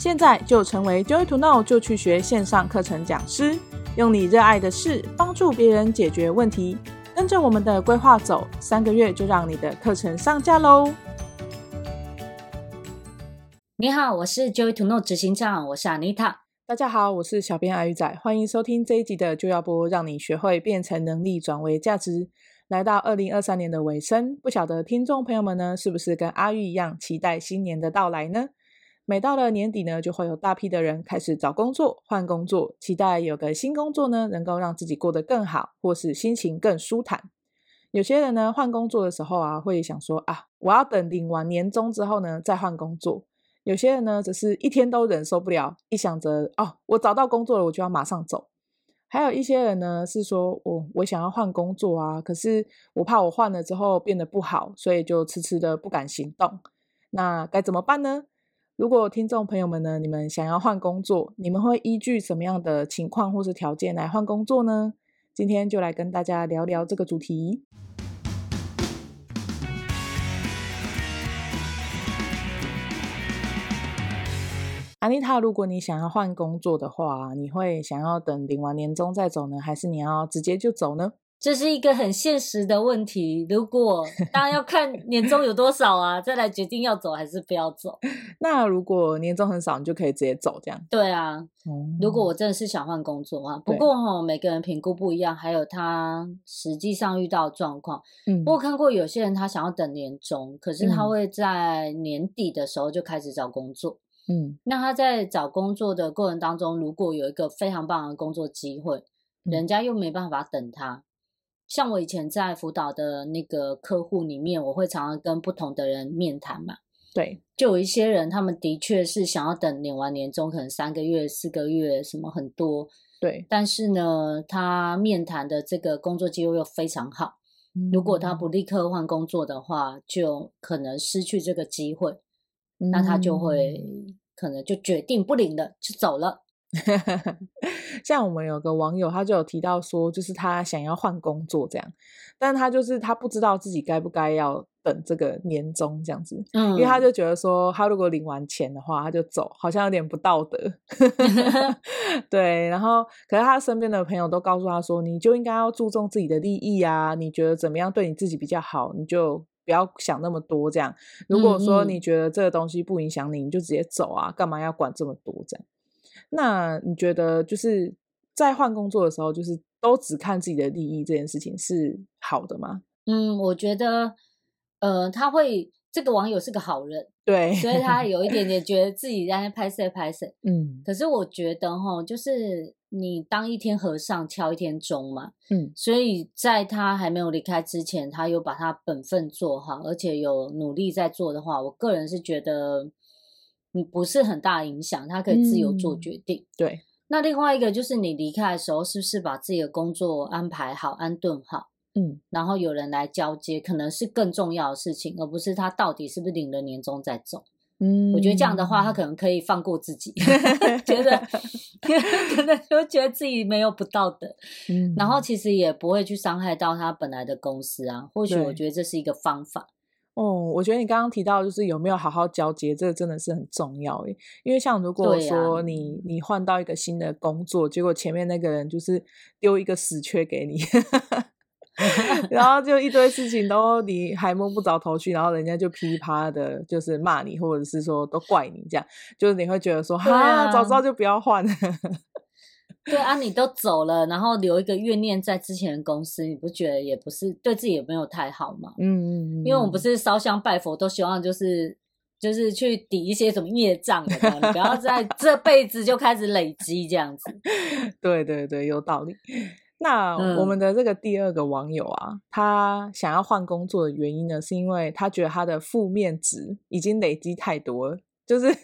现在就成为 Joy to Know 就去学线上课程讲师，用你热爱的事帮助别人解决问题。跟着我们的规划走，三个月就让你的课程上架喽！你好，我是 Joy to Know 执行长，我是 Anita。大家好，我是小编阿鱼仔，欢迎收听这一集的就要播，让你学会变成能力转为价值。来到二零二三年的尾声，不晓得听众朋友们呢，是不是跟阿鱼一样期待新年的到来呢？每到了年底呢，就会有大批的人开始找工作、换工作，期待有个新工作呢，能够让自己过得更好，或是心情更舒坦。有些人呢，换工作的时候啊，会想说啊，我要等领完年终之后呢，再换工作。有些人呢，只是一天都忍受不了，一想着哦，我找到工作了，我就要马上走。还有一些人呢，是说我我想要换工作啊，可是我怕我换了之后变得不好，所以就迟迟的不敢行动。那该怎么办呢？如果听众朋友们呢，你们想要换工作，你们会依据什么样的情况或是条件来换工作呢？今天就来跟大家聊聊这个主题。安妮塔，如果你想要换工作的话，你会想要等领完年终再走呢，还是你要直接就走呢？这是一个很现实的问题。如果 当然要看年终有多少啊，再来决定要走还是不要走。那如果年终很少，你就可以直接走，这样？对啊。嗯、如果我真的是想换工作啊，不过哈、哦，每个人评估不一样，还有他实际上遇到的状况。嗯，我看过有些人他想要等年终，可是他会在年底的时候就开始找工作。嗯，那他在找工作的过程当中，如果有一个非常棒的工作机会，嗯、人家又没办法等他。像我以前在辅导的那个客户里面，我会常常跟不同的人面谈嘛。对，就有一些人，他们的确是想要等领完年终，可能三个月、四个月，什么很多。对，但是呢，他面谈的这个工作机会又非常好。嗯，如果他不立刻换工作的话，就可能失去这个机会。嗯，那他就会可能就决定不领了，就走了。像我们有个网友，他就有提到说，就是他想要换工作这样，但他就是他不知道自己该不该要等这个年终这样子，嗯，因为他就觉得说，他如果领完钱的话，他就走，好像有点不道德。对，然后可是他身边的朋友都告诉他说，你就应该要注重自己的利益啊，你觉得怎么样对你自己比较好，你就不要想那么多这样。如果说你觉得这个东西不影响你，你就直接走啊，干嘛要管这么多这样？那你觉得就是在换工作的时候，就是都只看自己的利益这件事情是好的吗？嗯，我觉得，呃，他会这个网友是个好人，对，所以他有一点点 觉得自己在那拍摄拍摄。嗯，可是我觉得哈，就是你当一天和尚敲一天钟嘛，嗯，所以在他还没有离开之前，他有把他本分做好，而且有努力在做的话，我个人是觉得。你不是很大影响，他可以自由做决定。嗯、对，那另外一个就是你离开的时候，是不是把自己的工作安排好、安顿好？嗯，然后有人来交接，可能是更重要的事情，而不是他到底是不是领了年终再走。嗯，我觉得这样的话，他可能可以放过自己，觉得 可能就觉得自己没有不道德。嗯，然后其实也不会去伤害到他本来的公司啊。或许我觉得这是一个方法。哦，我觉得你刚刚提到就是有没有好好交接，这个真的是很重要诶。因为像如果说你、啊、你换到一个新的工作，结果前面那个人就是丢一个死缺给你，然后就一堆事情都你还摸不着头绪，然后人家就噼啪的，就是骂你，或者是说都怪你，这样就是你会觉得说哈、啊，早知道就不要换了。对啊，你都走了，然后留一个怨念在之前的公司，你不觉得也不是对自己也没有太好吗？嗯嗯嗯，因为我们不是烧香拜佛，都希望就是就是去抵一些什么业障的嘛，你不要在 这辈子就开始累积这样子。对对对，有道理。那我们的这个第二个网友啊，嗯、他想要换工作的原因呢，是因为他觉得他的负面值已经累积太多了。就是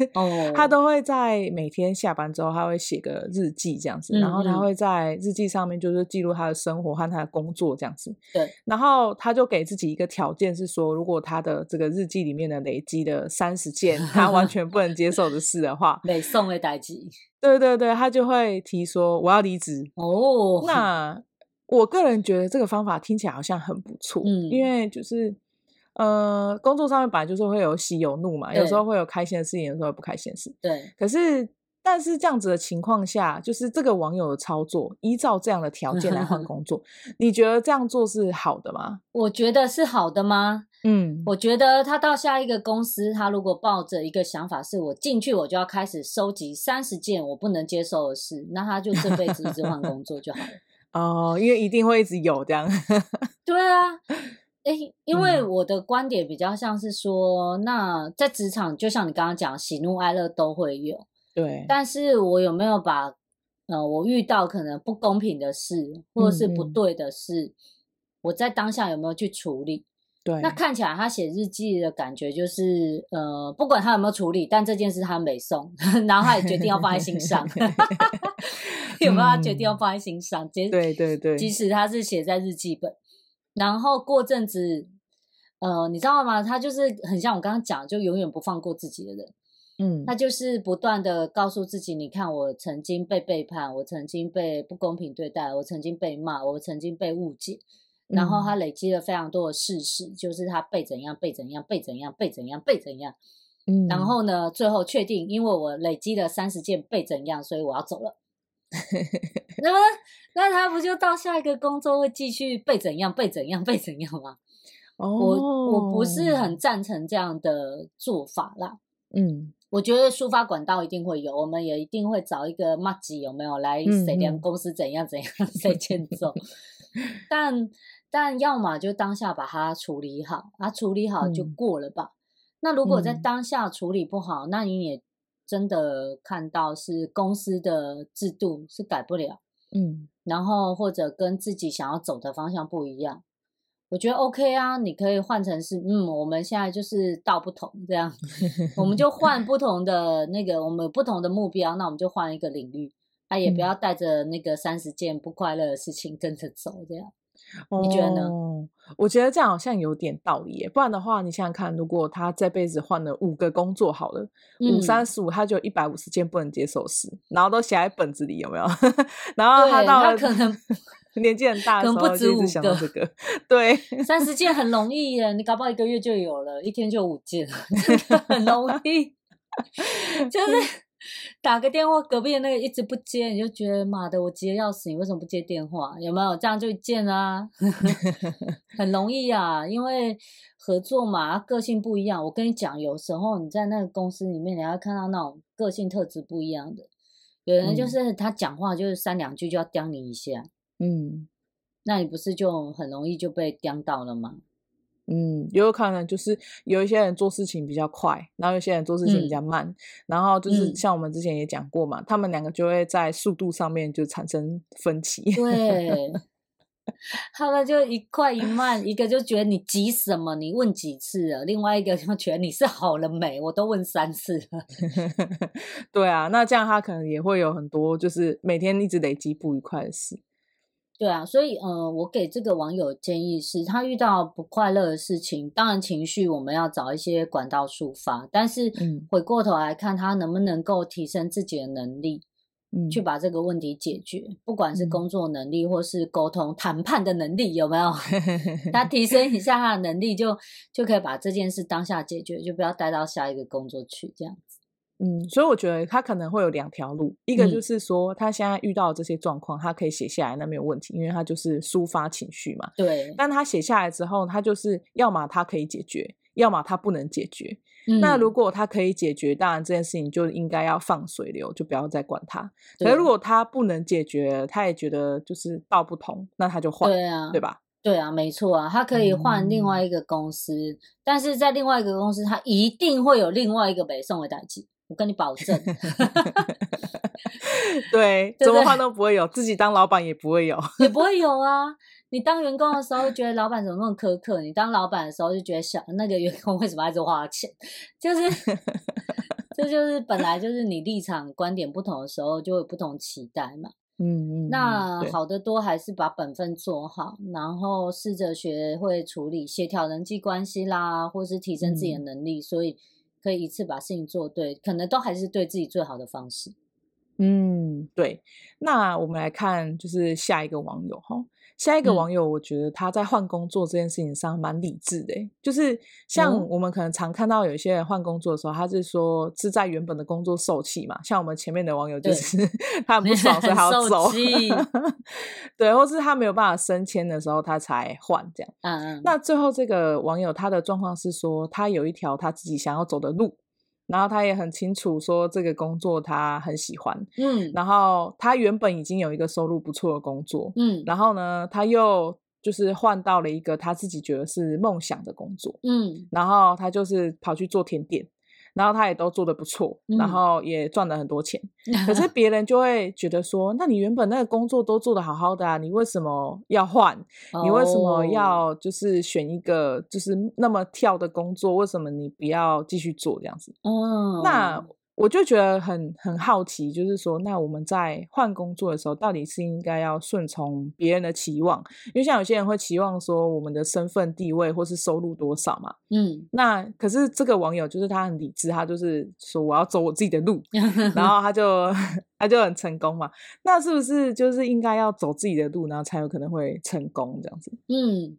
他都会在每天下班之后，他会写个日记这样子，然后他会在日记上面就是记录他的生活和他的工作这样子。对，然后他就给自己一个条件是说，如果他的这个日记里面的累积的三十件 他完全不能接受的事的话，每送的代志。对对对，他就会提说我要离职。哦，那我个人觉得这个方法听起来好像很不错，嗯，因为就是。呃，工作上面本来就是会有喜有怒嘛，有时候会有开心的事情，有时候不开心的事。对。可是，但是这样子的情况下，就是这个网友的操作，依照这样的条件来换 工作，你觉得这样做是好的吗？我觉得是好的吗？嗯，我觉得他到下一个公司，他如果抱着一个想法是我进去我就要开始收集三十件我不能接受的事，那他就这辈子一直换工作就好了。哦，因为一定会一直有这样。对啊。诶，因为我的观点比较像是说，嗯、那在职场，就像你刚刚讲，喜怒哀乐都会有。对。但是我有没有把，呃，我遇到可能不公平的事，或者是不对的事，嗯嗯，我在当下有没有去处理？对。那看起来他写日记的感觉就是，呃，不管他有没有处理，但这件事他没送，然后他也决定要放在心上。有没有他决定要放在心上？对对对。即使他是写在日记本。然后过阵子，呃，你知道吗？他就是很像我刚刚讲，就永远不放过自己的人。嗯，他就是不断的告诉自己：你看，我曾经被背叛，我曾经被不公平对待，我曾经被骂，我曾经被误解。然后他累积了非常多的事实，就是他被怎样，被怎样，被怎样，被怎样，被怎样。嗯，然后呢，最后确定，因为我累积了三十件被怎样，所以我要走了。那么，那他不就到下一个工作会继续被怎样、被怎样、被怎样吗？哦，我我不是很赞成这样的做法啦。嗯，我觉得抒发管道一定会有，我们也一定会找一个麻吉有没有来谁量公司怎样怎样谁欠揍。但但要么就当下把它处理好，啊，处理好就过了吧。嗯、那如果在当下处理不好，嗯、那你也。真的看到是公司的制度是改不了，嗯，然后或者跟自己想要走的方向不一样，我觉得 OK 啊，你可以换成是，嗯，我们现在就是道不同这样，我们就换不同的那个，我们有不同的目标，那我们就换一个领域，啊，也不要带着那个三十件不快乐的事情跟着走这样。你觉得呢？哦，我觉得这样好像有点道理耶。不然的话，你想想看，如果他这辈子换了五个工作，好了，五三十五，他就一百五十件不能接受事，然后都写在本子里，有没有？然后他到了可能 年纪很大的时候，就一直想到这个。对，三十件很容易耶，你搞不好一个月就有了，一天就五件，很容易，就是。打个电话，隔壁的那个一直不接，你就觉得妈的，我急得要死，你为什么不接电话？有没有这样就见啊？很容易啊，因为合作嘛，个性不一样。我跟你讲，有时候你在那个公司里面，你要看到那种个性特质不一样的，有人就是他讲话就是三两句就要刁你一下，嗯，那你不是就很容易就被刁到了吗？嗯，也有可能就是有一些人做事情比较快，然后有些人做事情比较慢，嗯、然后就是像我们之前也讲过嘛，嗯、他们两个就会在速度上面就产生分歧。对，他们就一快一慢，一个就觉得你急什么？你问几次了？另外一个就觉得你是好了没？我都问三次了。对啊，那这样他可能也会有很多，就是每天一直累积不愉快的事。对啊，所以呃，我给这个网友建议是，他遇到不快乐的事情，当然情绪我们要找一些管道抒发，但是回过头来看，他能不能够提升自己的能力，嗯，去把这个问题解决，不管是工作能力或是沟通谈判的能力，有没有？他提升一下他的能力就，就就可以把这件事当下解决，就不要带到下一个工作去，这样子。嗯，所以我觉得他可能会有两条路，一个就是说他现在遇到这些状况，他可以写下来，那没有问题，因为他就是抒发情绪嘛。对。但他写下来之后，他就是要么他可以解决，要么他不能解决。嗯。那如果他可以解决，当然这件事情就应该要放水流，就不要再管他。可是如果他不能解决，他也觉得就是道不同，那他就换。对啊，对吧？对啊，没错啊，他可以换另外一个公司，嗯、但是在另外一个公司，他一定会有另外一个北宋的代志。我跟你保证，对，怎么换都不会有，自己当老板也不会有，也不会有啊。你当员工的时候觉得老板怎么那么苛刻，你当老板的时候就觉得小那个员工为什么一直花钱，就是 这就是本来就是你立场观点不同的时候就会有不同期待嘛。嗯嗯，那好的多还是把本分做好，然后试着学会处理协调人际关系啦，或是提升自己的能力，嗯、所以。可以一次把事情做对，可能都还是对自己最好的方式。嗯，对。那我们来看，就是下一个网友哈，下一个网友，我觉得他在换工作这件事情上蛮理智的，嗯、就是像我们可能常看到有一些人换工作的时候，他是说是在原本的工作受气嘛，像我们前面的网友就是他很不 爽，所以他要走，对，或是他没有办法升迁的时候，他才换这样。嗯嗯。那最后这个网友他的状况是说，他有一条他自己想要走的路。然后他也很清楚说这个工作他很喜欢，嗯，然后他原本已经有一个收入不错的工作，嗯，然后呢，他又就是换到了一个他自己觉得是梦想的工作，嗯，然后他就是跑去做甜点。然后他也都做得不错，嗯、然后也赚了很多钱。可是别人就会觉得说：“那你原本那个工作都做得好好的啊，你为什么要换？哦、你为什么要就是选一个就是那么跳的工作？为什么你不要继续做这样子？”哦，那。我就觉得很很好奇，就是说，那我们在换工作的时候，到底是应该要顺从别人的期望？因为像有些人会期望说，我们的身份地位或是收入多少嘛。嗯，那可是这个网友就是他很理智，他就是说我要走我自己的路，然后他就 他就很成功嘛。那是不是就是应该要走自己的路，然后才有可能会成功这样子？嗯，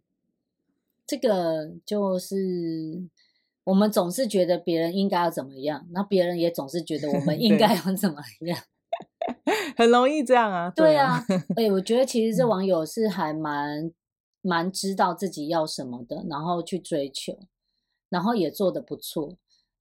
这个就是。我们总是觉得别人应该要怎么样，那别人也总是觉得我们 应该要怎么样，很容易这样啊。对啊，哎、欸，我觉得其实这网友是还蛮蛮知道自己要什么的，然后去追求，然后也做得不错。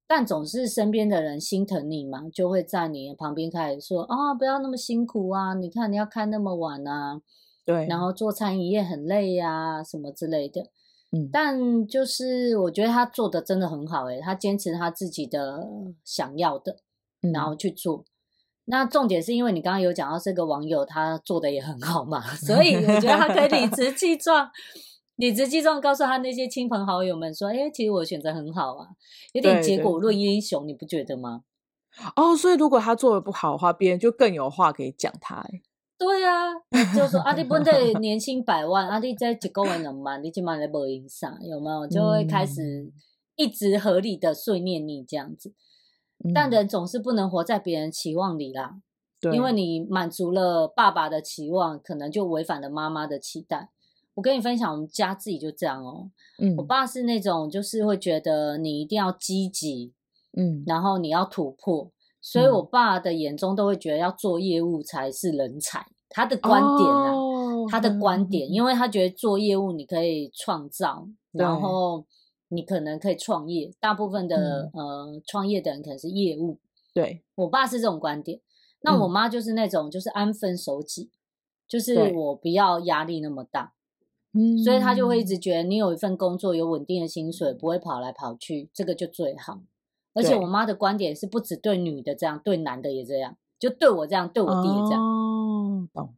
但总是身边的人心疼你嘛，就会在你旁边开始说啊、哦，不要那么辛苦啊，你看你要开那么晚啊，对，然后做餐饮业很累呀、啊，什么之类的。嗯，但就是我觉得他做的真的很好诶，他坚持他自己的想要的，然后去做。嗯、那重点是因为你刚刚有讲到这个网友，他做的也很好嘛，所以我觉得他可以理直气壮、理直气壮告诉他那些亲朋好友们说：“哎，其实我的选择很好啊，有点结果论英雄，你不觉得吗？”哦，所以如果他做的不好的话，别人就更有话可以讲他诶。对啊，就说 阿弟本来年薪百万，阿弟在一个月两万，你起码来无影响，有没有？就会开始一直合理的碎念你这样子。嗯、但人总是不能活在别人期望里啦，对因为你满足了爸爸的期望，可能就违反了妈妈的期待。我跟你分享，我们家自己就这样哦。嗯，我爸是那种就是会觉得你一定要积极，嗯，然后你要突破。所以，我爸的眼中都会觉得要做业务才是人才。他的观点啊，哦、他的观点，因为他觉得做业务你可以创造，然后你可能可以创业。大部分的、嗯、呃创业的人可能是业务。对，我爸是这种观点。那我妈就是那种就是安分守己，嗯、就是我不要压力那么大。嗯，所以他就会一直觉得你有一份工作，有稳定的薪水，不会跑来跑去，这个就最好。而且我妈的观点是不只对女的这样，对男的也这样，就对我这样，对我弟也这样。哦，懂。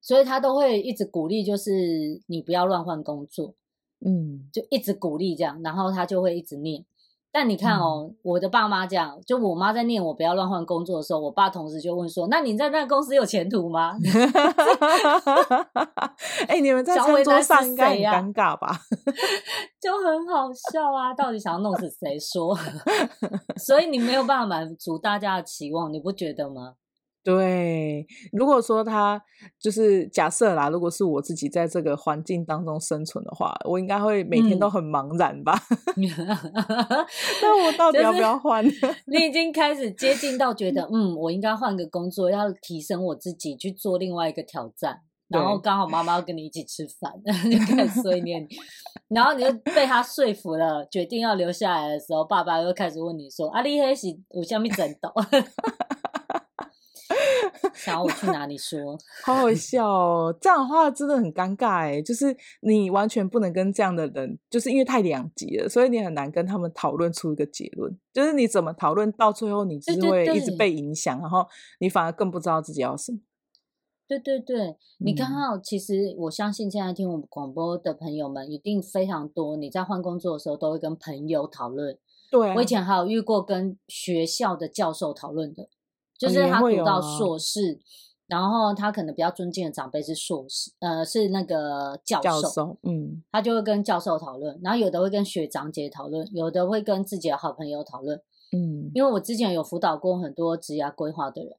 所以她都会一直鼓励，就是你不要乱换工作，嗯，就一直鼓励这样，然后她就会一直念。但你看哦，嗯、我的爸妈这样，就我妈在念我不要乱换工作的时候，我爸同时就问说：“那你在那个公司有前途吗？” 哎、欸，你们在餐桌上应该很尴尬吧？就很好笑啊！到底想要弄死谁？说，所以你没有办法满足大家的期望，你不觉得吗？对，如果说他就是假设啦，如果是我自己在这个环境当中生存的话，我应该会每天都很茫然吧？那我到底要不要换？你已经开始接近到觉得，嗯，我应该换个工作，要提升我自己，去做另外一个挑战。然后刚好妈妈要跟你一起吃饭，就开始碎念你，然后你就被他说服了，决定要留下来的时候，爸爸又开始问你说：“阿丽黑是有什么争斗？”想要我去哪里说？好好笑哦！这样的话真的很尴尬哎，就是你完全不能跟这样的人，就是因为太两极了，所以你很难跟他们讨论出一个结论。就是你怎么讨论到最后，你只是会一直被影响，对对对，然后你反而更不知道自己要什么。对对对，你刚好其实我相信现在听我们广播的朋友们一定非常多。你在换工作的时候都会跟朋友讨论。对啊，我以前还有遇过跟学校的教授讨论的。就是他读到硕士，然后他可能比较尊敬的长辈是硕士，呃，是那个教授，教授，嗯，他就会跟教授讨论，然后有的会跟学长姐讨论，有的会跟自己的好朋友讨论，嗯，因为我之前有辅导过很多职业规划的人，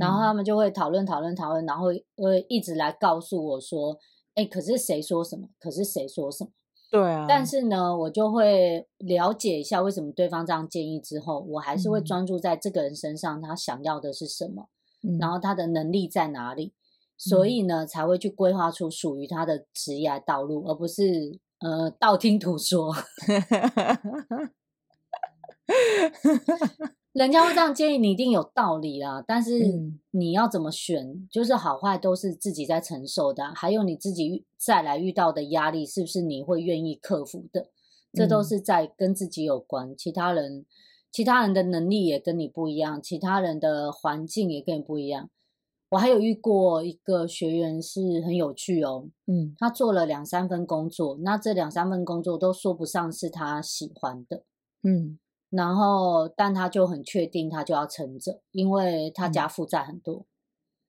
然后他们就会讨论讨论讨论，然后会一直来告诉我说，哎，可是谁说什么？可是谁说什么？对啊。但是呢，我就会了解一下为什么对方这样建议之后，我还是会专注在这个人身上，他想要的是什么，嗯、然后他的能力在哪里，所以呢，才会去规划出属于他的职业道路，而不是呃道听途说。人家会这样建议你，一定有道理啦。但是你要怎么选，就是好坏都是自己在承受的啊。还有你自己再来遇到的压力，是不是你会愿意克服的？这都是在跟自己有关。其他人，其他人的能力也跟你不一样，其他人的环境也跟你不一样。我还有遇过一个学员是很有趣哦，嗯，他做了两三份工作，那这两三份工作都说不上是他喜欢的，嗯。然后，但他就很确定，他就要撑着，因为他家负债很多，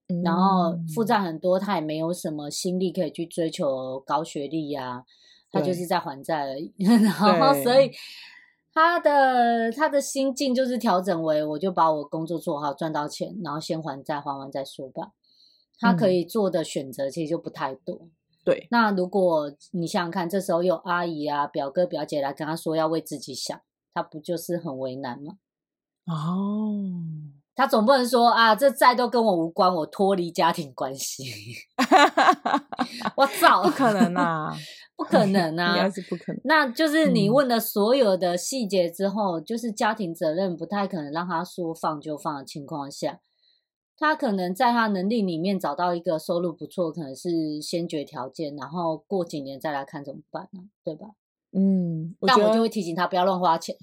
嗯、然后负债很多，他也没有什么心力可以去追求高学历呀、啊，他就是在还债而已。然后，所以他的他的心境就是调整为，我就把我工作做好，赚到钱，然后先还债，还完再说吧。他可以做的选择其实就不太多。对、嗯，那如果你想想看，这时候有阿姨啊、表哥、表姐来跟他说要为自己想。他不就是很为难吗？哦，他总不能说啊，这债都跟我无关，我脱离家庭关系。我操，不可能啊，不可能啊，应该是不可能。那就是你问了所有的细节之后，嗯、就是家庭责任不太可能让他说放就放的情况下，他可能在他能力里面找到一个收入不错，可能是先决条件，然后过几年再来看怎么办呢？对吧？嗯，我但我就会提醒他不要乱花钱，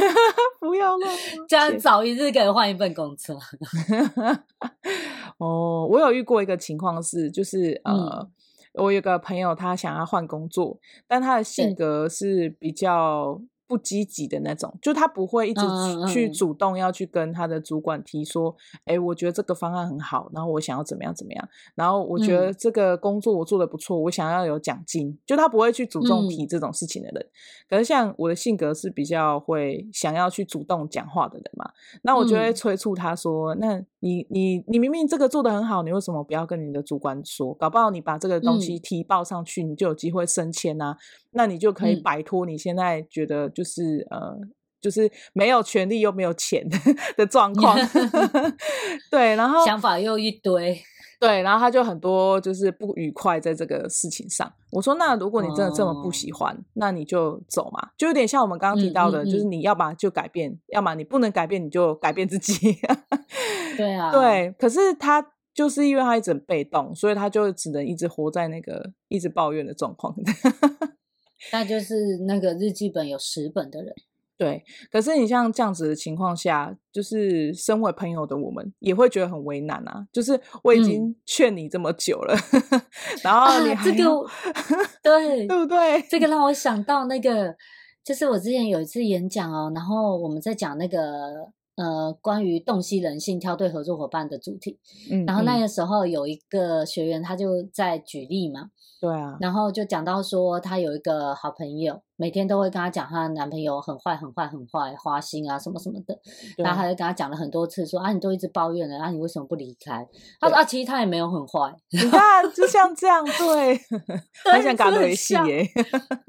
不要乱 这样早一日可以换一份工作。哦，我有遇过一个情况是，就是呃，嗯、我有个朋友他想要换工作，但他的性格是比较。不积极的那种，就他不会一直去主动要去跟他的主管提说，哎、嗯嗯，我觉得这个方案很好，然后我想要怎么样怎么样，然后我觉得这个工作我做得不错，我想要有奖金，就他不会去主动提这种事情的人。嗯、可是像我的性格是比较会想要去主动讲话的人嘛，那我就会催促他说，嗯、那你你你明明这个做的很好，你为什么不要跟你的主管说？搞不好你把这个东西提报上去，嗯、你就有机会升迁啊。那你就可以摆脱你现在觉得就是、嗯、呃，就是没有权利又没有钱 的状况。对，然后想法又一堆。对，然后他就很多就是不愉快在这个事情上。我说，那如果你真的这么不喜欢，哦、那你就走嘛，就有点像我们刚刚提到的，嗯嗯嗯、就是你要么就改变，要么你不能改变，你就改变自己。对 啊，对。可是他就是因为他一直很被动，所以他就只能一直活在那个一直抱怨的状况。那就是那个日记本有十本的人，对。可是你像这样子的情况下，就是身为朋友的我们也会觉得很为难啊。就是我已经劝你这么久了，嗯、然后你还、啊、这个对对不对？这个让我想到那个，就是我之前有一次演讲哦，然后我们在讲那个呃关于洞悉人性、挑对合作伙伴的主题。嗯，然后那个时候有一个学员他就在举例嘛。对啊，然后就讲到说，他有一个好朋友，每天都会跟她讲她的男朋友很坏、很坏、很坏，花心啊什么什么的。然后她就跟她讲了很多次说，说啊，你都一直抱怨了，啊，你为什么不离开？她说啊，其实他也没有很坏。你看，就像这样，对，很想搞游戏耶。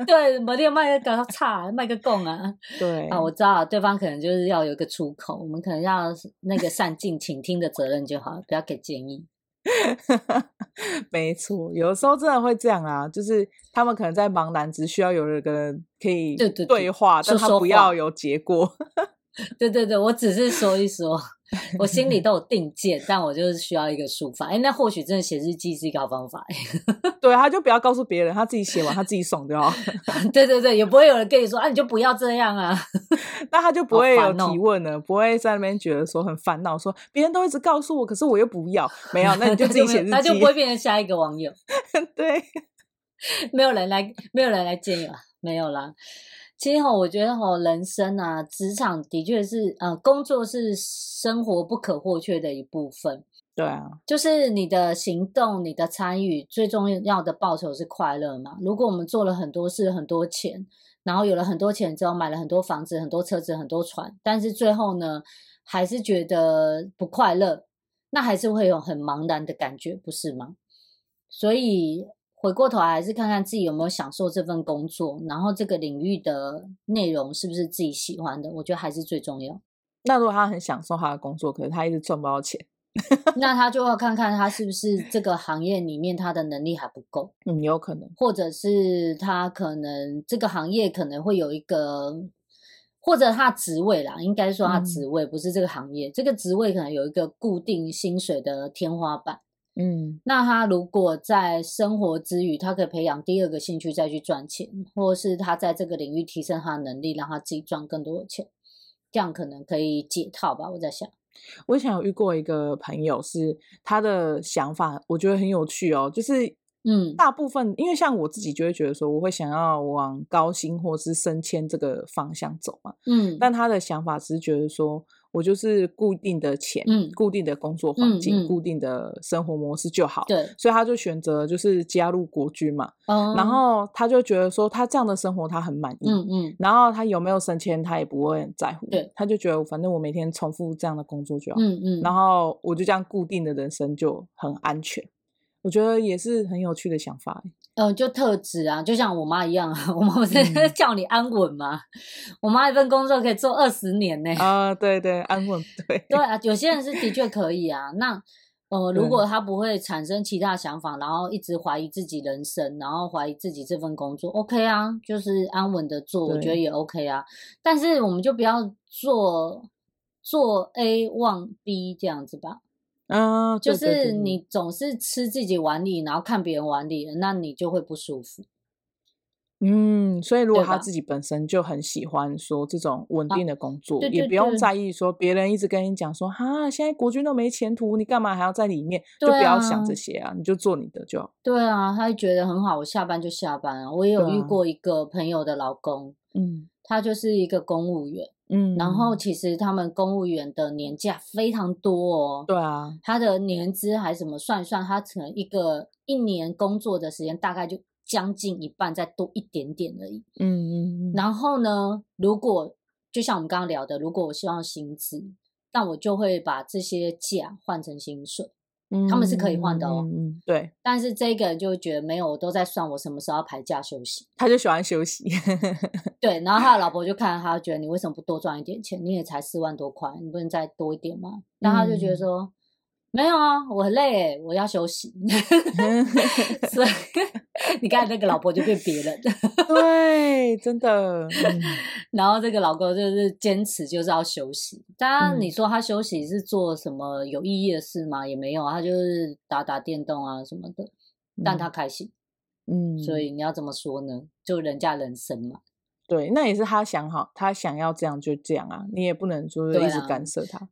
对，没得卖个搞差，卖个供啊。对啊，我知道对方可能就是要有一个出口，我们可能要那个善尽倾听的责任就好，不要给建议。没错，有的时候真的会这样啊，就是他们可能在茫然，只需要有一个人可以对话，对对对，但他不要有结果。对对对，我只是说一说。我心里都有定见，但我就是需要一个抒发。哎，那或许真的写日记是一个好方法。对，他就不要告诉别人，他自己写完，他自己爽就好。对对对，也不会有人跟你说，啊，你就不要这样啊。那他就不会有提问了，不会在那边觉得说很烦恼，说别人都一直告诉我，可是我又不要。没有，那你就自己写日记，他就不会变成下一个网友。对，没有人来，没有人来建议了，没有啦。其实哈，我觉得哈，人生啊，职场的确是呃，工作是生活不可或缺的一部分。对啊，就是你的行动、你的参与，最重要的报酬是快乐嘛。如果我们做了很多事、很多钱，然后有了很多钱之后，买了很多房子、很多车子、很多船，但是最后呢，还是觉得不快乐，那还是会有很茫然的感觉，不是吗？所以。回过头来还是看看自己有没有享受这份工作，然后这个领域的内容是不是自己喜欢的，我觉得还是最重要。那如果他很享受他的工作，可是他一直赚不到钱，那他就要看看他是不是这个行业里面他的能力还不够。嗯，有可能，或者是他可能这个行业可能会有一个。或者他职位啦，应该说他职位不是这个行业，嗯、这个职位可能有一个固定薪水的天花板。嗯，那他如果在生活之余，他可以培养第二个兴趣再去赚钱，或是他在这个领域提升他的能力，让他自己赚更多的钱，这样可能可以解套吧。我在想，我以前有遇过一个朋友，是他的想法，我觉得很有趣哦，就是。嗯，大部分因为像我自己就会觉得说，我会想要往高薪或是升迁这个方向走嘛。嗯，但他的想法只是觉得说，我就是固定的钱，嗯，固定的工作环境，嗯嗯、固定的生活模式就好。对，所以他就选择就是加入国军嘛。嗯，然后他就觉得说，他这样的生活他很满意。嗯嗯，然后他有没有升迁，他也不会很在乎。对，他就觉得反正我每天重复这样的工作就好。嗯嗯，然后我就这样固定的人生就很安全。我觉得也是很有趣的想法，嗯、呃，就特质啊，就像我妈一样啊，我妈不是 叫你安稳吗？嗯、我妈一份工作可以做二十年呢。啊，对对，安稳，对对啊，有些人是的确可以啊。那呃，如果他不会产生其他想法，然后一直怀疑自己人生，然后怀疑自己这份工作，OK 啊，就是安稳的做，我觉得也 OK 啊。但是我们就不要做做 A 忘 B 这样子吧。嗯，就是你总是吃自己碗里，然后看别人碗里，那你就会不舒服。嗯，所以如果他自己本身就很喜欢说这种稳定的工作，啊、也不用在意说别人一直跟你讲说哈，现在国军都没前途，你干嘛还要在里面？就不要想这些啊，你就做你的就好。对啊，他就觉得很好，我下班就下班啊。我也有遇过一个朋友的老公，嗯，他就是一个公务员。嗯，然后其实他们公务员的年假非常多哦。对啊，他的年资还什么算一算，他可能一个一年工作的时间大概就将近一半，再多一点点而已。嗯嗯嗯。然后呢，如果就像我们刚刚聊的，如果我希望薪资，那我就会把这些假换成薪水。他们是可以换的哦，嗯，对。但是这个人就觉得没有，我都在算我什么时候要排假休息。他就喜欢休息，对。然后他的老婆就看他，觉得你为什么不多赚一点钱？你也才四万多块，你不能再多一点吗？然后他就觉得说。嗯没有啊，我很累，我要休息。所以 你看那个老婆就变别人，对，真的。嗯、然后这个老公就是坚持就是要休息。当然你说他休息是做什么有意义的事吗？也没有，他就是打打电动啊什么的。但他开心，嗯，所以你要怎么说呢？就人家人生嘛。对，那也是他想好，他想要这样就这样啊，你也不能就是一直干涉他。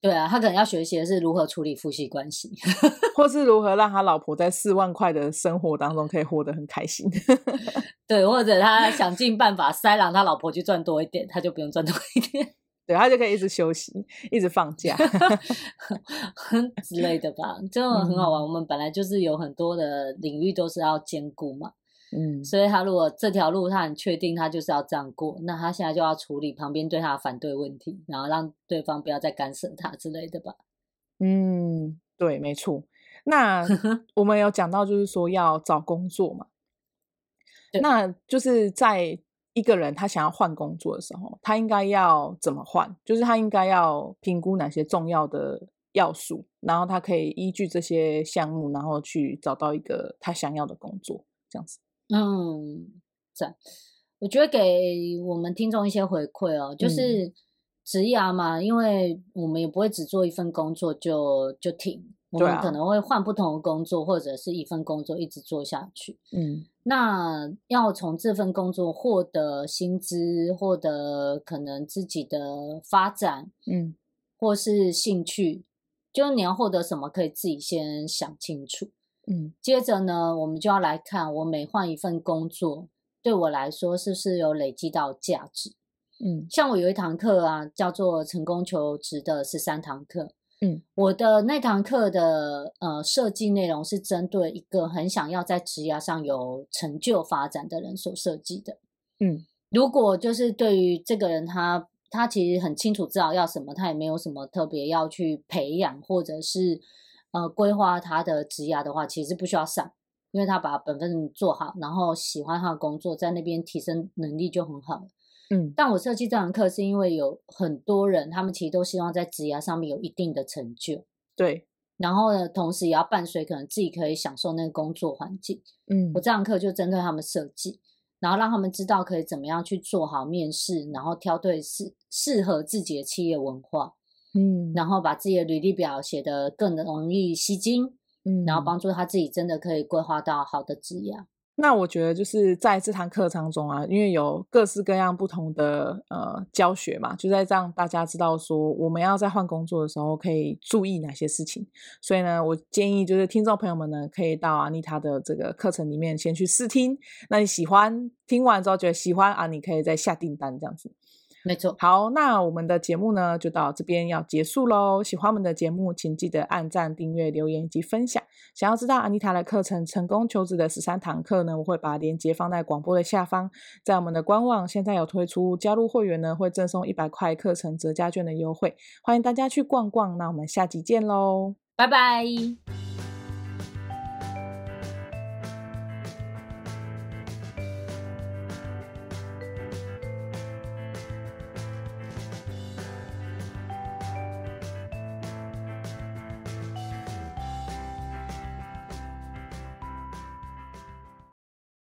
对啊，他可能要学习的是如何处理夫妻关系，或是如何让他老婆在四万块的生活当中可以活得很开心。对，或者他想尽办法塞让他老婆去赚多一点，他就不用赚多一点，对，他就可以一直休息，一直放假之类的吧，就很好玩。嗯、我们本来就是有很多的领域都是要兼顾嘛。嗯，所以他如果这条路他很确定他就是要这样过，那他现在就要处理旁边对他的反对问题，然后让对方不要再干涉他之类的吧。嗯，对，没错。那 我们有讲到就是说要找工作嘛，那就是在一个人他想要换工作的时候，他应该要怎么换？就是他应该要评估哪些重要的要素，然后他可以依据这些项目，然后去找到一个他想要的工作，这样子。嗯，这我觉得给我们听众一些回馈哦，就是职涯嘛，因为我们也不会只做一份工作就就停，我们可能会换不同的工作，或者是一份工作一直做下去。嗯，那要从这份工作获得薪资，获得可能自己的发展，嗯，或是兴趣，就是你要获得什么，可以自己先想清楚。嗯，接着呢，我们就要来看，我每换一份工作，对我来说是不是有累积到价值？嗯，像我有一堂课啊，叫做成功求职的十三堂课。嗯，我的那堂课的呃设计内容是针对一个很想要在职涯上有成就发展的人所设计的。嗯，如果就是对于这个人他，他他其实很清楚知道要什么，他也没有什么特别要去培养或者是。呃，规划他的职涯的话，其实不需要上，因为他把本分做好，然后喜欢他的工作，在那边提升能力就很好。嗯，但我设计这堂课是因为有很多人，他们其实都希望在职涯上面有一定的成就。对，然后呢，同时也要伴随可能自己可以享受那个工作环境。嗯，我这堂课就针对他们设计，然后让他们知道可以怎么样去做好面试，然后挑对适适合自己的企业文化。嗯，然后把自己的履历表写得更容易吸睛。嗯，然后帮助他自己真的可以规划到好的职业。那我觉得就是在这堂课当中啊，因为有各式各样不同的呃教学嘛，就在让大家知道说我们要在换工作的时候可以注意哪些事情。所以呢，我建议就是听众朋友们呢，可以到阿妮塔的这个课程里面先去试听。那你喜欢听完之后觉得喜欢啊，你可以再下订单这样子。没错，好，那我们的节目呢就到这边要结束喽。喜欢我们的节目，请记得按赞、订阅、留言以及分享。想要知道安妮塔的课程《成功求职的十三堂课》呢，我会把链接放在广播的下方。在我们的官网现在有推出加入会员呢，会赠送一百块课程折价券的优惠，欢迎大家去逛逛。那我们下集见喽，拜拜。